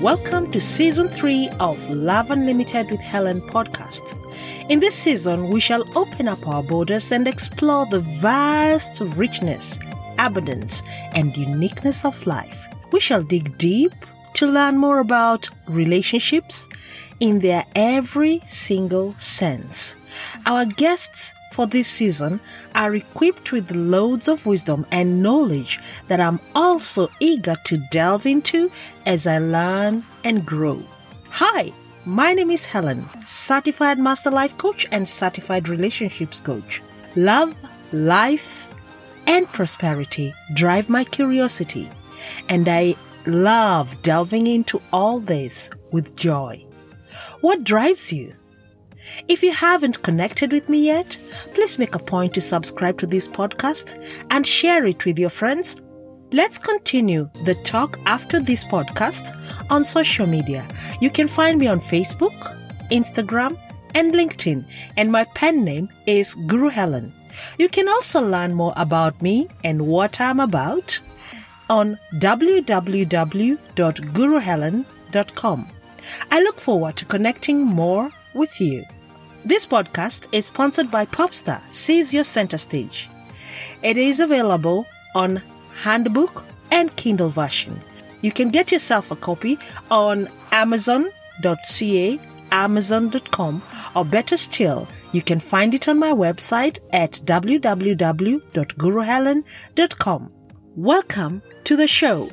welcome to season 3 of Love Unlimited with Helen podcast. In this season, we shall open up our borders and explore the vast richness, abundance, and uniqueness of life. We shall dig deep to learn more about relationships in their every single sense. Our guests for this season are equipped with loads of wisdom and knowledge that I'm also eager to delve into as I learn and grow. Hi, my name is Helen, certified master life coach and certified relationships coach. Love, life, and prosperity drive my curiosity, and I love delving into all this with joy. What drives you? If you haven't connected with me yet, please make a point to subscribe to this podcast and share it with your friends. Let's continue the talk after this podcast on social media. You can find me on Facebook, Instagram, and LinkedIn, and my pen name is Guru Helen. You can also learn more about me and what I'm about on www.guruhelen.com. I look forward to connecting more with you. This podcast is sponsored by Popstar Seize Your Center Stage. It is available on handbook and Kindle version. You can get yourself a copy on amazon.ca, amazon.com, or better still, you can find it on my website at www.guruhelen.com. Welcome to the show.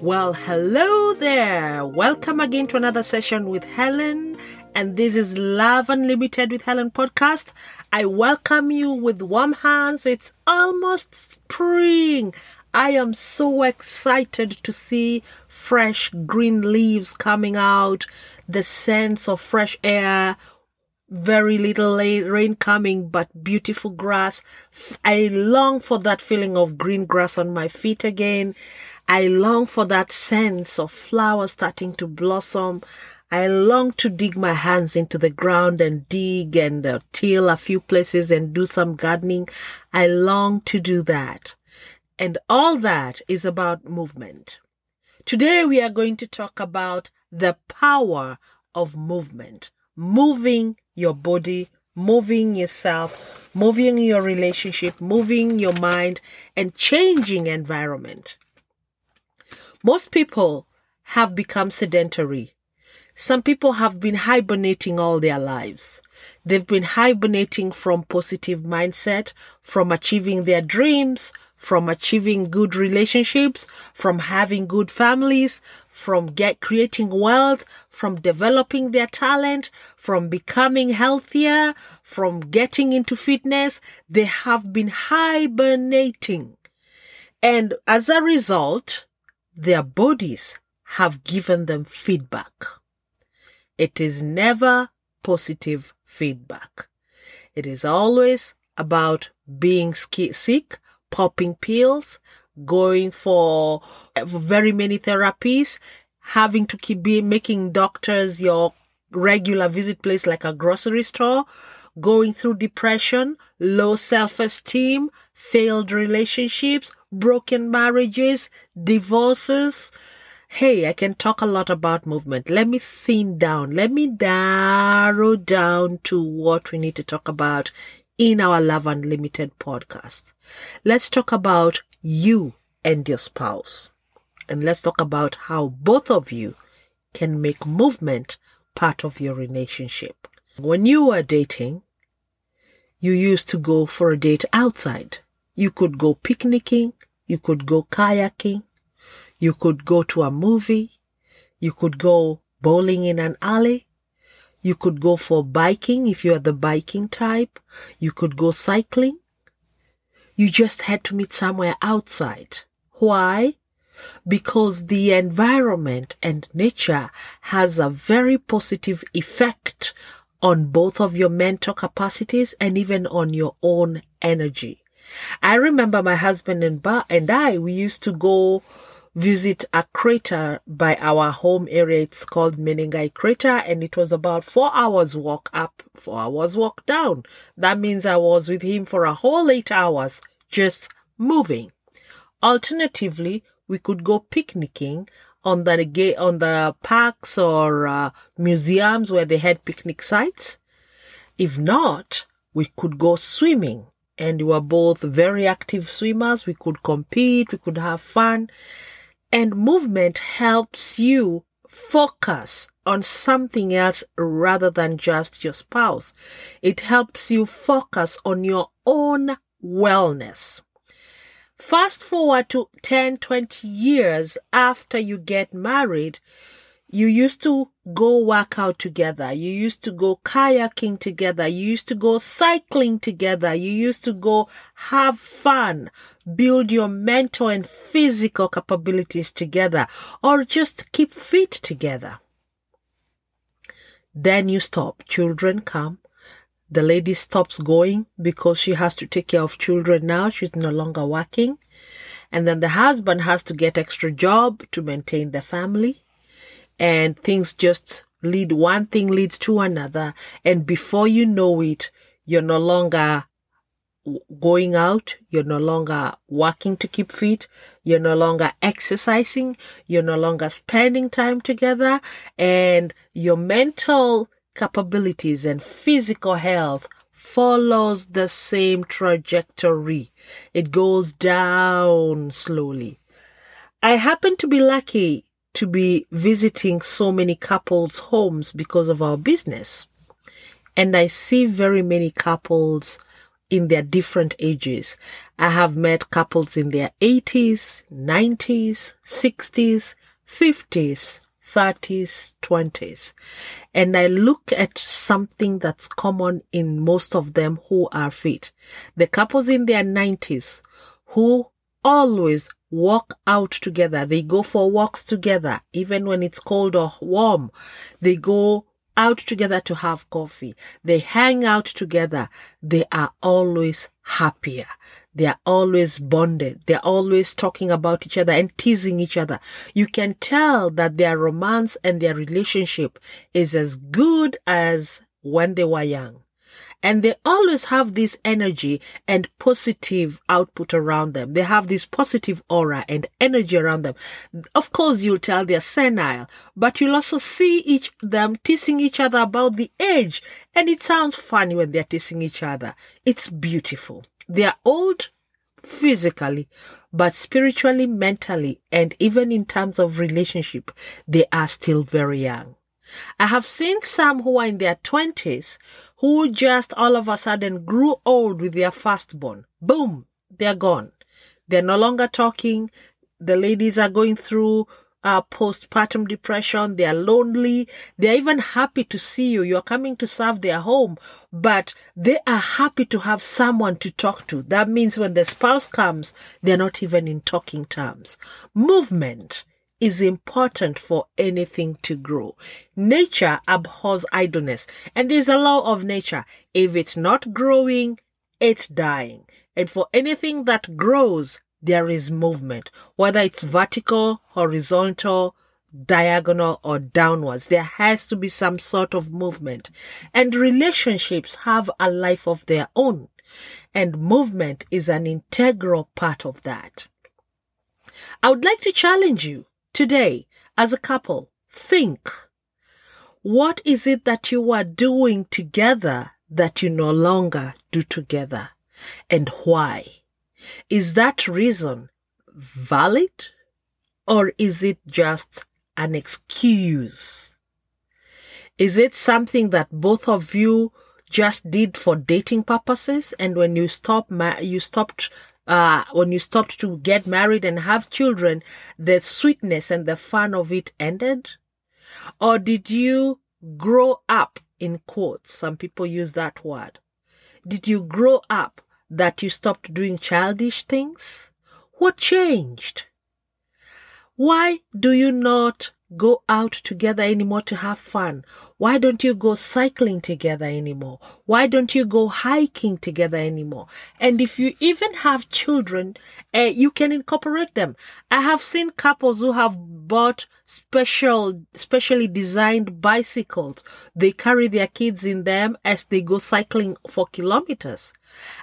Well, hello there. Welcome again to another session with Helen. And this is Love Unlimited with Helen podcast. I welcome you with warm hands. It's almost spring. I am so excited to see fresh green leaves coming out, the sense of fresh air, very little rain coming, but beautiful grass. I long for that feeling of green grass on my feet again. I long for that sense of flowers starting to blossom. I long to dig my hands into the ground and dig and uh, till a few places and do some gardening. I long to do that. And all that is about movement. Today we are going to talk about the power of movement, moving your body, moving yourself, moving your relationship, moving your mind and changing environment. Most people have become sedentary. Some people have been hibernating all their lives. They've been hibernating from positive mindset, from achieving their dreams, from achieving good relationships, from having good families, from get creating wealth, from developing their talent, from becoming healthier, from getting into fitness. They have been hibernating. And as a result, their bodies have given them feedback. It is never positive feedback. It is always about being sick, popping pills, going for very many therapies, having to keep making doctors your regular visit place like a grocery store, going through depression, low self-esteem, failed relationships, broken marriages, divorces. Hey, I can talk a lot about movement. Let me thin down. Let me narrow down to what we need to talk about in our Love Unlimited podcast. Let's talk about you and your spouse. And let's talk about how both of you can make movement part of your relationship. When you were dating, you used to go for a date outside. You could go picnicking, you could go kayaking, you could go to a movie, you could go bowling in an alley, you could go for biking if you are the biking type, you could go cycling. You just had to meet somewhere outside. Why? Because the environment and nature has a very positive effect on both of your mental capacities and even on your own energy. I remember my husband and, ba- and I, we used to go visit a crater by our home area. It's called Menengai Crater and it was about four hours walk up, four hours walk down. That means I was with him for a whole eight hours just moving. Alternatively, we could go picnicking on the on the parks or uh, museums where they had picnic sites. If not, we could go swimming and we were both very active swimmers. We could compete. We could have fun and movement helps you focus on something else rather than just your spouse. It helps you focus on your own wellness. Fast forward to 10, 20 years after you get married, you used to go work out together. You used to go kayaking together. You used to go cycling together. You used to go have fun, build your mental and physical capabilities together, or just keep fit together. Then you stop. Children come. The lady stops going because she has to take care of children now. She's no longer working. And then the husband has to get extra job to maintain the family and things just lead one thing leads to another. And before you know it you're no longer going out you're no longer working to keep fit you're no longer exercising you're no longer spending time together and your mental capabilities and physical health follows the same trajectory. It goes down slowly. I happen to be lucky to be visiting so many couples' homes because of our business. And I see very many couples in their different ages. I have met couples in their 80s, 90s, 60s, 50s, 30s, 20s. And I look at something that's common in most of them who are fit. The couples in their 90s who always walk out together. They go for walks together, even when it's cold or warm. They go out together to have coffee. They hang out together. They are always happier. They are always bonded. They're always talking about each other and teasing each other. You can tell that their romance and their relationship is as good as when they were young and they always have this energy and positive output around them. They have this positive aura and energy around them. Of course, you'll tell they're senile, but you'll also see each them teasing each other about the age, and it sounds funny when they're teasing each other. It's beautiful. They're old physically, but spiritually, mentally, and even in terms of relationship, they are still very young. I have seen some who are in their twenties who just all of a sudden grew old with their firstborn. Boom, they're gone. They're no longer talking. The ladies are going through uh, postpartum depression. They are lonely. They're even happy to see you. You're coming to serve their home, but they are happy to have someone to talk to. That means when the spouse comes, they're not even in talking terms. Movement is important for anything to grow. Nature abhors idleness, and there's a law of nature. If it's not growing, it's dying. And for anything that grows, there is movement, whether it's vertical, horizontal, diagonal or downwards. There has to be some sort of movement. And relationships have a life of their own. And movement is an integral part of that. I would like to challenge you Today, as a couple, think. What is it that you are doing together that you no longer do together? And why? Is that reason valid? Or is it just an excuse? Is it something that both of you just did for dating purposes and when you stop you stopped uh, when you stopped to get married and have children, the sweetness and the fun of it ended? Or did you grow up in quotes? Some people use that word. Did you grow up that you stopped doing childish things? What changed? Why do you not go out together anymore to have fun? Why don't you go cycling together anymore? Why don't you go hiking together anymore? And if you even have children, uh, you can incorporate them. I have seen couples who have bought special, specially designed bicycles. They carry their kids in them as they go cycling for kilometers.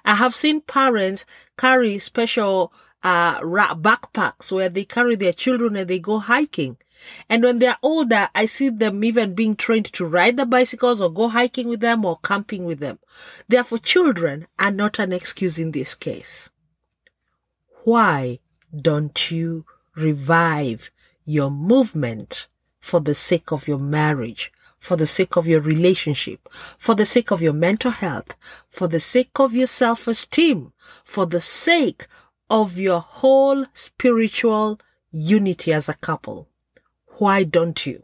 I have seen parents carry special uh, backpacks where they carry their children and they go hiking. And when they're older, I see them even being trained to ride the bicycles or go hiking with them or camping with them. Therefore, children are not an excuse in this case. Why don't you revive your movement for the sake of your marriage, for the sake of your relationship, for the sake of your mental health, for the sake of your self-esteem, for the sake of your whole spiritual unity as a couple. Why don't you?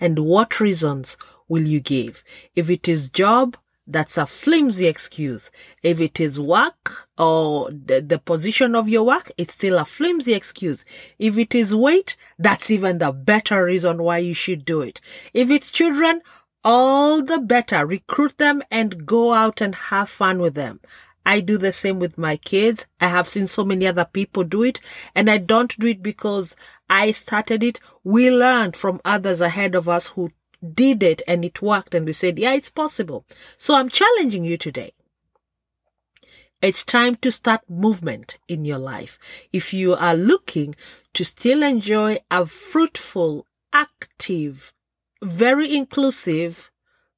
And what reasons will you give? If it is job, that's a flimsy excuse. If it is work or the, the, position of your work, it's still a flimsy excuse. If it is weight, that's even the better reason why you should do it. If it's children, all the better. Recruit them and go out and have fun with them. I do the same with my kids. I have seen so many other people do it and I don't do it because I started it. We learned from others ahead of us who did it and it worked and we said, yeah, it's possible. So I'm challenging you today. It's time to start movement in your life. If you are looking to still enjoy a fruitful, active, very inclusive,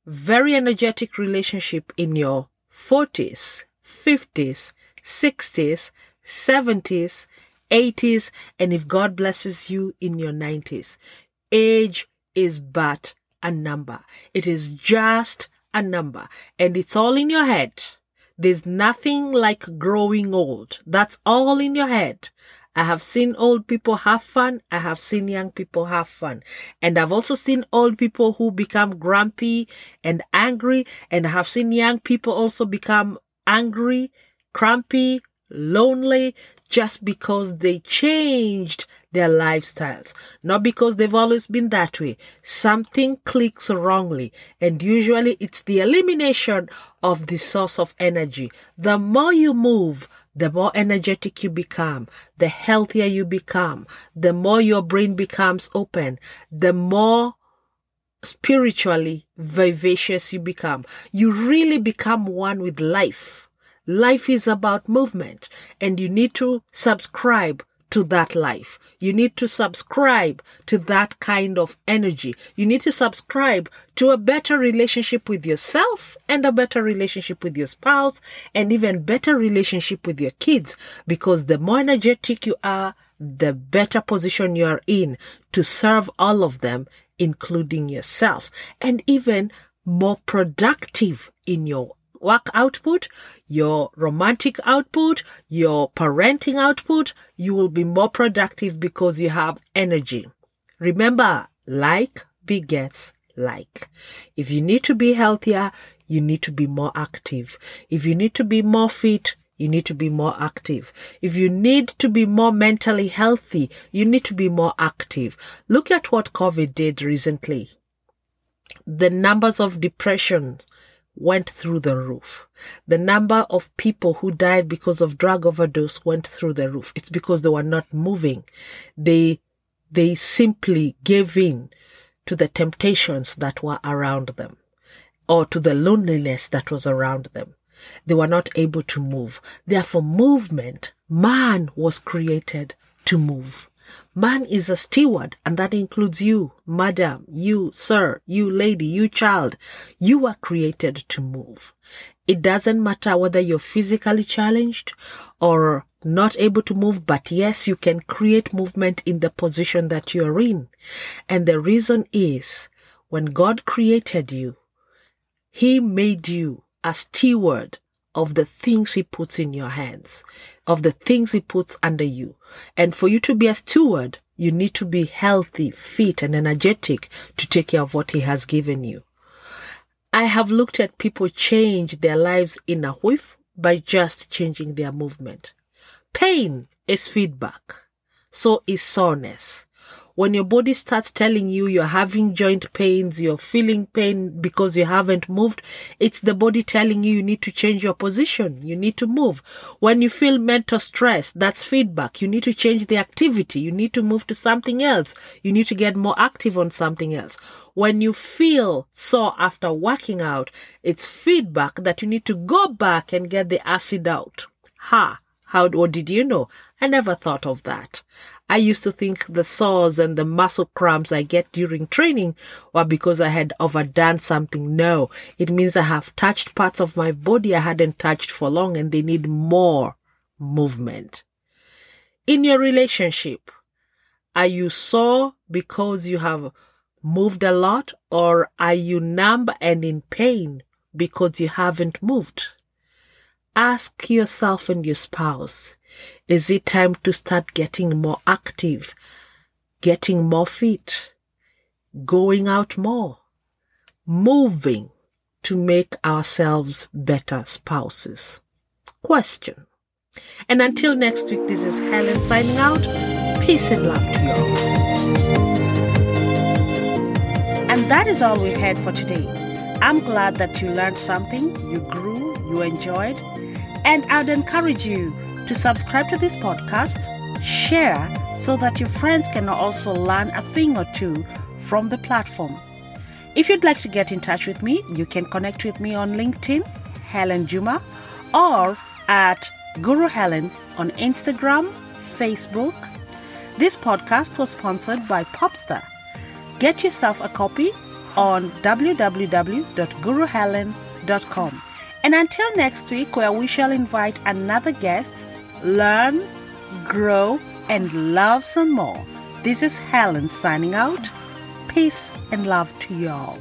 very energetic relationship in your 40s, 50s, 60s, 70s, 80s, and if God blesses you in your 90s. Age is but a number. It is just a number and it's all in your head. There's nothing like growing old. That's all in your head. I have seen old people have fun. I have seen young people have fun. And I've also seen old people who become grumpy and angry. And I have seen young people also become angry, crampy, lonely just because they changed their lifestyles, not because they've always been that way. Something clicks wrongly, and usually it's the elimination of the source of energy. The more you move, the more energetic you become, the healthier you become, the more your brain becomes open, the more spiritually vivacious you become. You really become one with life Life is about movement and you need to subscribe to that life. You need to subscribe to that kind of energy. You need to subscribe to a better relationship with yourself and a better relationship with your spouse and even better relationship with your kids because the more energetic you are, the better position you are in to serve all of them, including yourself and even more productive in your work output, your romantic output, your parenting output, you will be more productive because you have energy. Remember, like begets like. If you need to be healthier, you need to be more active. If you need to be more fit, you need to be more active. If you need to be more mentally healthy, you need to be more active. Look at what COVID did recently. The numbers of depression went through the roof. The number of people who died because of drug overdose went through the roof. It's because they were not moving. They, they simply gave in to the temptations that were around them or to the loneliness that was around them. They were not able to move. Therefore, movement, man was created to move. Man is a steward, and that includes you, madam, you, sir, you, lady, you, child. You are created to move. It doesn't matter whether you're physically challenged or not able to move, but yes, you can create movement in the position that you're in. And the reason is when God created you, He made you a steward of the things he puts in your hands, of the things he puts under you. And for you to be a steward, you need to be healthy, fit, and energetic to take care of what he has given you. I have looked at people change their lives in a whiff by just changing their movement. Pain is feedback. So is soreness when your body starts telling you you're having joint pains, you're feeling pain because you haven't moved, it's the body telling you you need to change your position. You need to move. When you feel mental stress, that's feedback. You need to change the activity. You need to move to something else. You need to get more active on something else. When you feel sore after working out, it's feedback that you need to go back and get the acid out. Ha! How, what did you know? I never thought of that. I used to think the sores and the muscle cramps I get during training were because I had overdone something. No, it means I have touched parts of my body I hadn't touched for long and they need more movement. In your relationship, are you sore because you have moved a lot or are you numb and in pain because you haven't moved? Ask yourself and your spouse, is it time to start getting more active, getting more fit, going out more, moving to make ourselves better spouses? Question. And until next week, this is Helen signing out. Peace and love to you all. And that is all we had for today. I'm glad that you learned something, you grew, you enjoyed and I'd encourage you to subscribe to this podcast, share so that your friends can also learn a thing or two from the platform. If you'd like to get in touch with me, you can connect with me on LinkedIn, Helen Juma, or at Guru Helen on Instagram, Facebook. This podcast was sponsored by Popstar. Get yourself a copy on www.guruhelen.com. And until next week, where we shall invite another guest, learn, grow, and love some more. This is Helen signing out. Peace and love to you all.